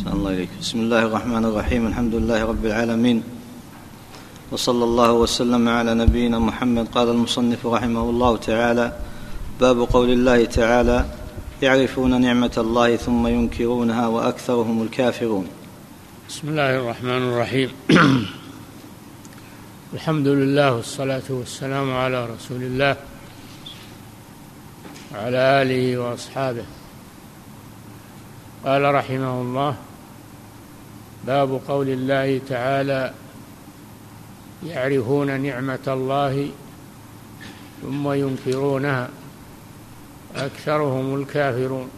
أحسن الله إليك بسم الله الرحمن الرحيم. الحمد لله رب العالمين. وصلى الله وسلم على نبينا محمد. قال المصنف رحمه الله تعالى باب قول الله تعالى يعرفون نعمة الله ثم ينكرونها وأكثرهم الكافرون. بسم الله الرحمن الرحيم. الحمد لله والصلاة والسلام على رسول الله وعلى آله وأصحابه. قال رحمه الله باب قول الله تعالى يعرفون نعمة الله ثم ينكرونها. أكثرهم الكافرون.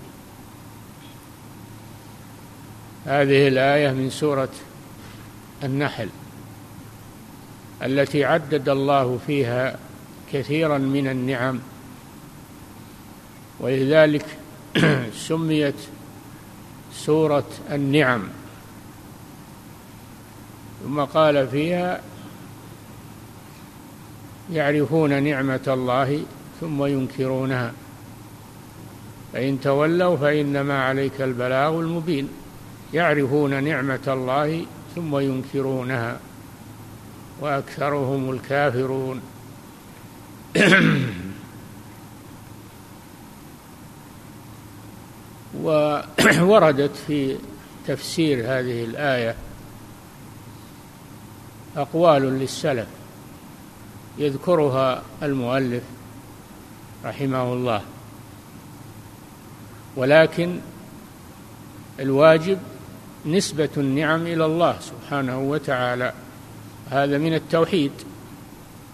هذه الآية من سورة النحل التي عدد الله فيها كثيرا من النعم ولذلك سميت سورة النعم. ثم قال فيها يعرفون نعمة الله ثم ينكرونها. فإن تولوا فإنما عليك البلاغ المبين. يعرفون نعمة الله ثم ينكرونها. وأكثرهم الكافرون. ووردت في تفسير هذه الآية أقوال للسلف يذكرها المؤلف رحمه الله. ولكن الواجب نسبة النعم إلى الله سبحانه وتعالى. هذا من التوحيد.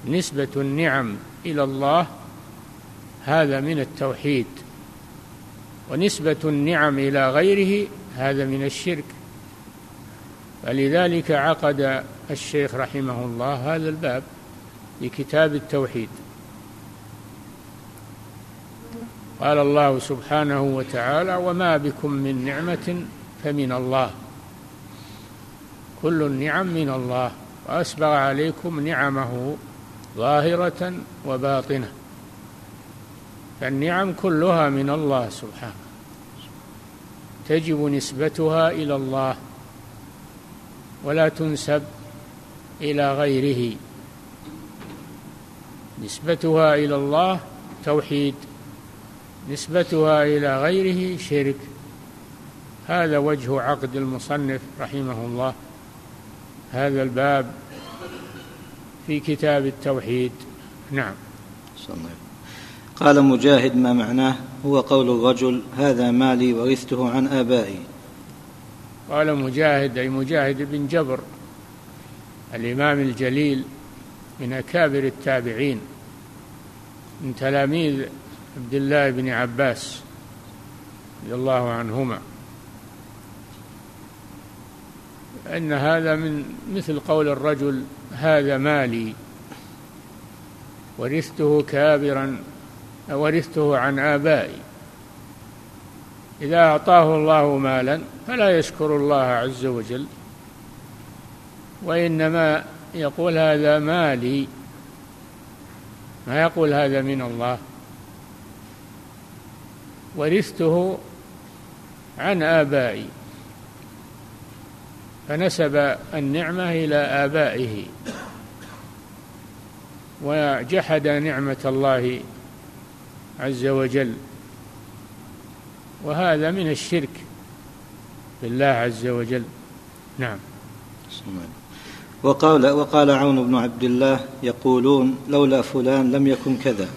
نسبة النعم إلى الله هذا من التوحيد. ونسبة النعم إلى غيره هذا من الشرك. فلذلك عقد الشيخ رحمه الله هذا الباب لكتاب التوحيد. قال الله سبحانه وتعالى وما بكم من نعمة فمن الله. كل النعم من الله وأسبغ عليكم نعمه ظاهرة وباطنة. فالنعم كلها من الله سبحانه. تجب نسبتها إلى الله. ولا تنسب إلى غيره. نسبتها إلى الله توحيد نسبتها إلى غيره شرك. هذا وجه عقد المصنف رحمه الله. هذا الباب في كتاب التوحيد. نعم. قال مجاهد ما معناه؟ هو قول الرجل هذا مالي ورثته عن آبائي. قال مجاهد أي مجاهد بن جبر الإمام الجليل من أكابر التابعين من تلاميذ عبد الله بن عباس رضي الله عنهما. أن هذا من مثل قول الرجل هذا مالي ورثته كابرا ورثته عن آبائي. إذا أعطاه الله مالا فلا يشكر الله عز وجل وإنما يقول هذا مالي. ما يقول هذا من الله؟ ورثته عن آبائي فنسب النعمة إلى آبائه وجحد نعمة الله عز وجل. وهذا من الشرك بالله عز وجل. نعم. وقال وقال عون بن عبد الله يقولون لولا فلان لم يكن كذا.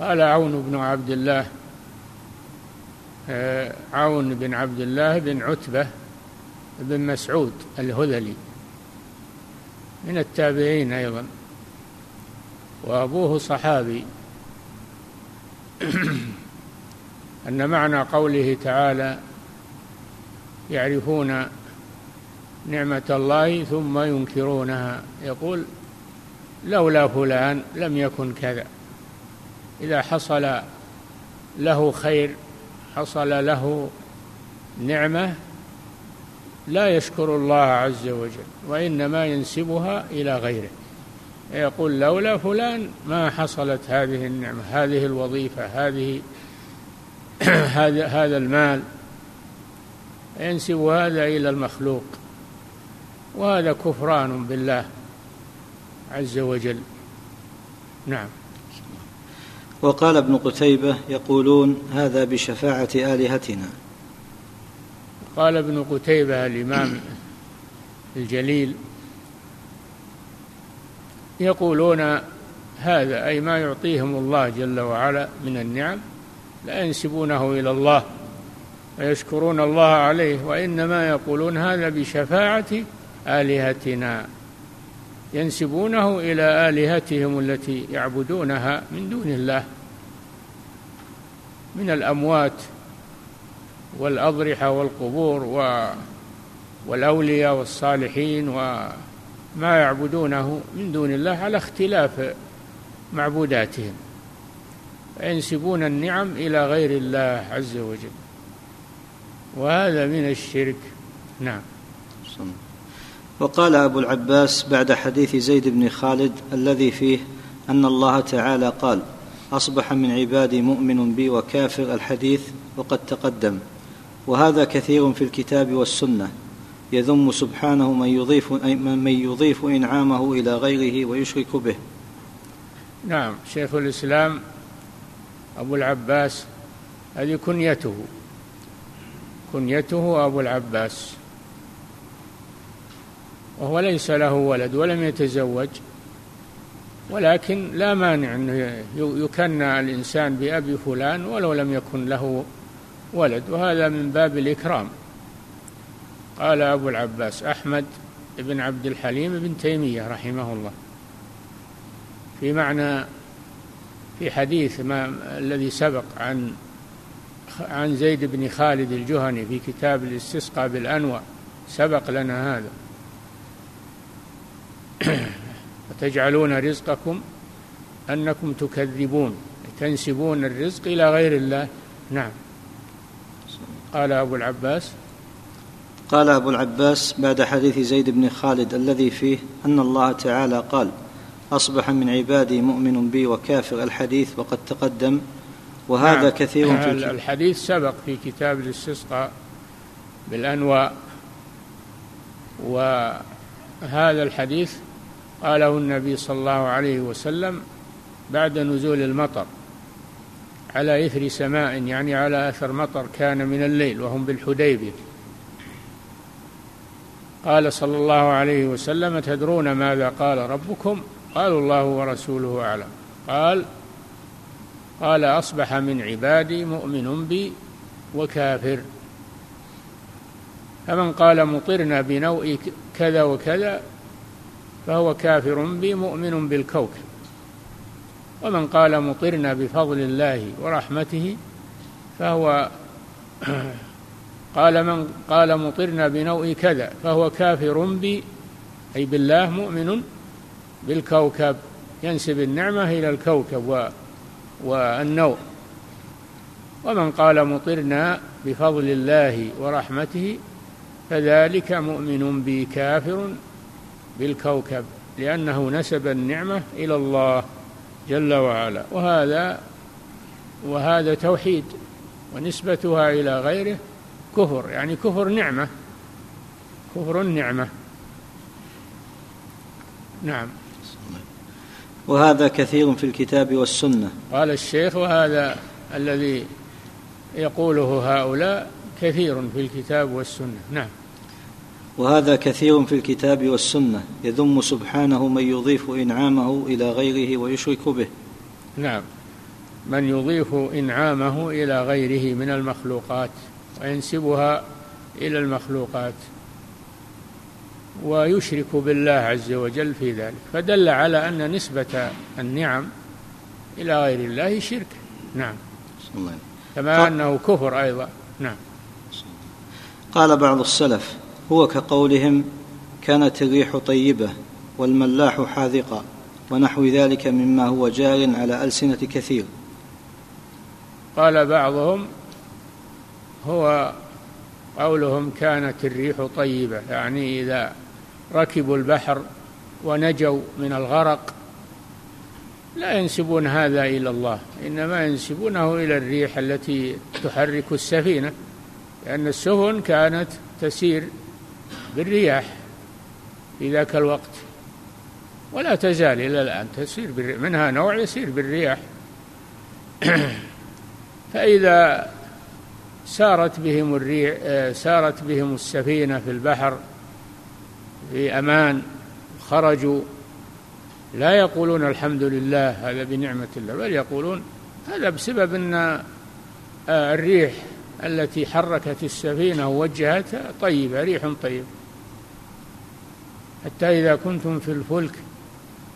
قال عون بن عبد الله آه، عون بن عبد الله بن عتبة بن مسعود الهذلي من التابعين أيضا. وأبوه صحابي. أن معنى قوله تعالى يعرفون نعمة الله ثم ينكرونها. يقول لولا فلان لم يكن كذا. إذا حصل له خير حصل له نعمة لا يشكر الله عز وجل وإنما ينسبها إلى غيره. يقول لولا فلان ما حصلت هذه النعمة هذه الوظيفة هذه هذا هذا المال ينسب هذا إلى المخلوق وهذا كفران بالله عز وجل. نعم. وقال ابن قتيبة يقولون هذا بشفاعة آلهتنا. قال ابن قتيبة الإمام الجليل يقولون هذا أي ما يعطيهم الله جل وعلا من النعم لا ينسبونه إلى الله ويشكرون الله عليه وإنما يقولون هذا بشفاعة آلهتنا. ينسبونه إلى آلهتهم التي يعبدونها من دون الله من الأموات والأضرحة والقبور والأولياء والصالحين وما يعبدونه من دون الله على اختلاف معبوداتهم. ينسبون النعم إلى غير الله عز وجل. وهذا من الشرك. نعم. وقال أبو العباس بعد حديث زيد بن خالد الذي فيه أن الله تعالى قال أصبح من عبادي مؤمن بي وكافر الحديث وقد تقدم. وهذا كثير في الكتاب والسنة. يذم سبحانه من يضيف من يضيف إنعامه إلى غيره ويشرك به. نعم. شيخ الإسلام أبو العباس هذه كنيته. كنيته أبو العباس. وهو ليس له ولد ولم يتزوج ولكن لا مانع أنه يكنى الإنسان بأبي فلان ولو لم يكن له ولد وهذا من باب الإكرام. قال أبو العباس أحمد بن عبد الحليم بن تيمية رحمه الله. في معنى في حديث ما الذي سبق عن عن زيد بن خالد الجهني في كتاب الاستسقاء بالأنوى. سبق لنا هذا. وتجعلون رزقكم أنكم تكذبون تنسبون الرزق إلى غير الله. نعم. قال أبو العباس. قال أبو العباس بعد حديث زيد بن خالد الذي فيه أن الله تعالى قال أصبح من عبادي مؤمن بي وكافر الحديث وقد تقدم وهذا نعم. كثير في الحديث سبق في كتاب الاستسقاء بالأنواء وهذا الحديث قاله النبي صلى الله عليه وسلم بعد نزول المطر على إثر سماء يعني على أثر مطر كان من الليل وهم بالحديبية. قال صلى الله عليه وسلم تدرون ماذا قال ربكم؟ قالوا الله ورسوله أعلم. قال قال أصبح من عبادي مؤمن بي وكافر. فمن قال مطرنا بنوء كذا وكذا فهو كافر بي مؤمن بالكوكب. ومن قال مطرنا بفضل الله ورحمته فهو قال من قال مطرنا بنوء كذا فهو كافر بي أي بالله مؤمن بالكوكب ينسب النعمة إلى الكوكب والنوء ومن قال مطرنا بفضل الله ورحمته فذلك مؤمن بي كافر بالكوكب لأنه نسب النعمة إلى الله جل وعلا. وهذا وهذا توحيد ونسبتها إلى غيره كفر يعني كفر نعمة كفر النعمة نعم. وهذا كثير في الكتاب والسنة. قال الشيخ وهذا الذي يقوله هؤلاء كثير في الكتاب والسنة. نعم. وهذا كثير في الكتاب والسنة. يذم سبحانه من يضيف إنعامه إلى غيره ويشرك به. نعم. من يضيف إنعامه إلى غيره من المخلوقات وينسبها إلى المخلوقات. ويشرك بالله عز وجل في ذلك. فدل على أن نسبة النعم إلى غير الله شرك. نعم. كما أنه كفر أيضا. نعم. قال بعض السلف هو كقولهم كانت الريح طيبة والملاح حاذقا ونحو ذلك مما هو جار على ألسنة كثير. قال بعضهم هو قولهم كانت الريح طيبة يعني إذا ركبوا البحر ونجوا من الغرق لا ينسبون هذا إلى الله إنما ينسبونه إلى الريح التي تحرك السفينة لأن السفن كانت تسير بالرياح في ذاك الوقت ولا تزال إلى الآن تسير بالرياح منها نوع يسير بالرياح. فإذا سارت بهم الريح سارت بهم السفينة في البحر في أمان خرجوا. لا يقولون الحمد لله هذا بنعمة الله بل يقولون هذا بسبب أن آه، الريح التي حركت السفينة ووجهتها طيبة ريح طيبة حتى إذا كنتم في الفلك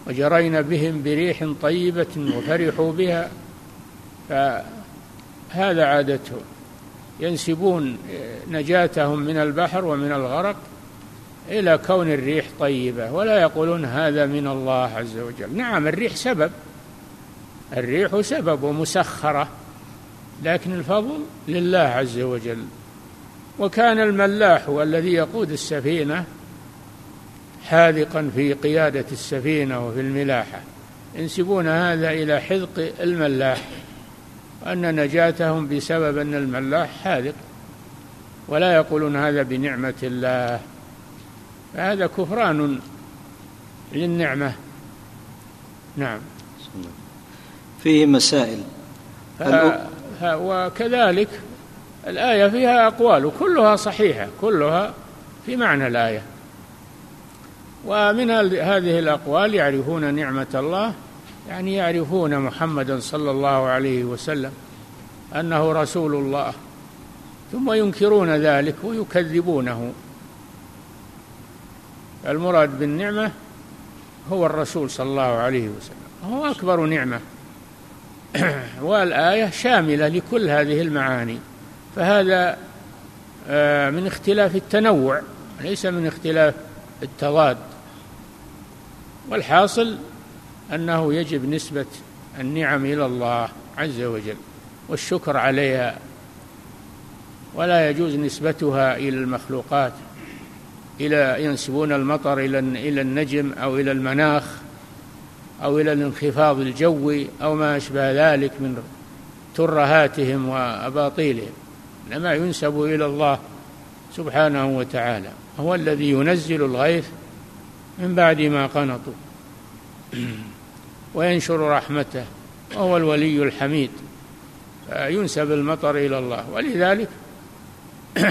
وجرينا بهم بريح طيبة وفرحوا بها فهذا عادتهم. ينسبون نجاتهم من البحر ومن الغرق إلى كون الريح طيبة ولا يقولون هذا من الله عز وجل. نعم الريح سبب الريح سبب ومسخرة لكن الفضل لله عز وجل. وكان الملاح الذي يقود السفينة حاذقا في قيادة السفينة وفي الملاحة. ينسبون هذا إلى حذق الملاح. أن نجاتهم بسبب أن الملاح حاذق ولا يقولون هذا بنعمة الله فهذا كفران للنعمة. نعم. فيه مسائل. وكذلك الآية فيها أقوال كلها صحيحة كلها في معنى الآية. ومن هذه الأقوال يعرفون نعمة الله يعني يعرفون محمدا صلى الله عليه وسلم أنه رسول الله ثم ينكرون ذلك ويكذبونه. المراد بالنعمة هو الرسول صلى الله عليه وسلم هو أكبر نعمة. والآية شاملة لكل هذه المعاني فهذا آه، من اختلاف التنوع ليس من اختلاف التضاد. والحاصل أنه يجب نسبة النعم إلى الله عز وجل والشكر عليها ولا يجوز نسبتها إلى المخلوقات إلى ينسبون المطر إلى إلى النجم أو إلى المناخ أو إلى الانخفاض الجوي أو ما أشبه ذلك من ترهاتهم وأباطيلهم. إنما ينسب إلى الله سبحانه وتعالى هو الذي ينزل الغيث من بعد ما قنطوا. وينشر رحمته وهو الولي الحميد. فينسب المطر إلى الله. ولذلك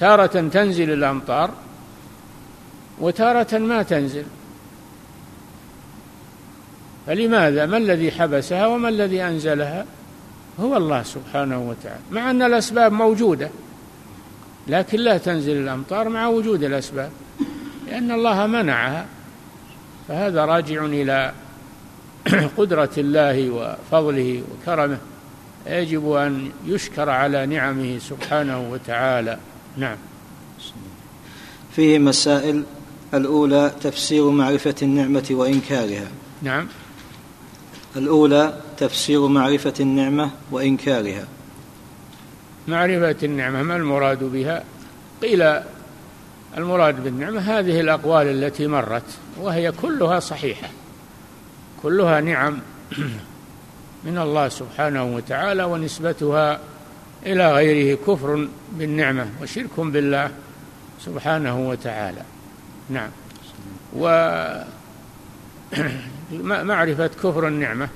تارة تنزل الأمطار وتارة ما تنزل. فلماذا؟ ما الذي حبسها وما الذي أنزلها؟ هو الله سبحانه وتعالى. مع أن الأسباب موجودة لكن لا تنزل الأمطار مع وجود الأسباب لأن الله منعها. فهذا راجع إلى قدرة الله وفضله وكرمه يجب أن يشكر على نعمه سبحانه وتعالى. نعم. فيه مسائل الأولى تفسير معرفة النعمة وإنكارها. نعم. الأولى تفسير معرفة النعمة وإنكارها. معرفة النعمة ما المراد بها؟ قيل المراد بالنعمة هذه الأقوال التي مرت وهي كلها صحيحة. كلها نعم من الله سبحانه وتعالى ونسبتها إلى غيره كفر بالنعمة وشرك بالله سبحانه وتعالى. نعم. و معرفة كفر النعمة.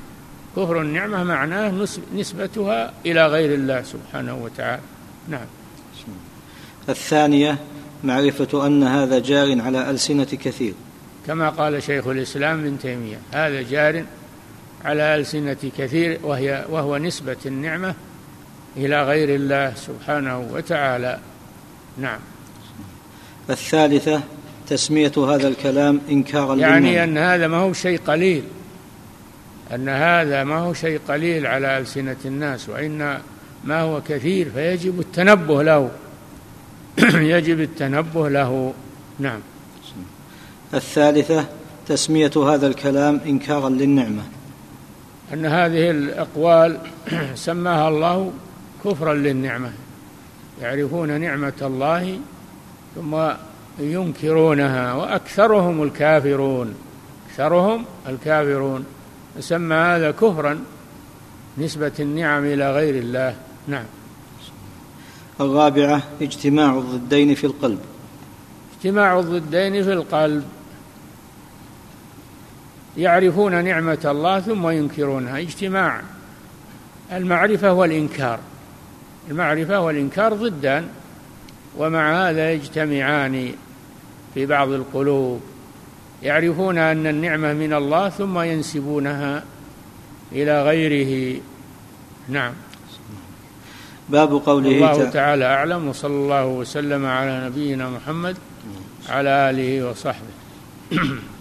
كفر النعمة معناه نسبتها إلى غير الله سبحانه وتعالى. نعم. الثانية معرفة أن هذا جار على ألسنة كثير. كما قال شيخ الإسلام ابن تيمية هذا جار على ألسنة كثير وهي وهو نسبة النعمة إلى غير الله سبحانه وتعالى. نعم. الثالثة تسمية هذا الكلام إنكارا يعني أن هذا ما هو شيء قليل أن هذا ما هو شيء قليل على ألسنة الناس وإن ما هو كثير فيجب التنبه له. يجب التنبه له. نعم. الثالثة تسمية هذا الكلام إنكارا للنعمة. أن هذه الأقوال سماها الله كفرا للنعمة. يعرفون نعمة الله ثم ينكرونها وأكثرهم الكافرون. أكثرهم الكافرون. سمى هذا كفرا نسبة النعم إلى غير الله. نعم. الرابعة اجتماع الضدين في القلب. اجتماع الضدين في القلب. يعرفون نعمة الله ثم ينكرونها. اجتماع. المعرفة والإنكار. المعرفة والإنكار ضدان. ومع هذا يجتمعان في بعض القلوب. يعرفون أن النعمة من الله ثم ينسبونها إلى غيره. نعم. باب قوله الله تعالى أعلم. وصلى الله وسلم على نبينا محمد على آله وصحبه.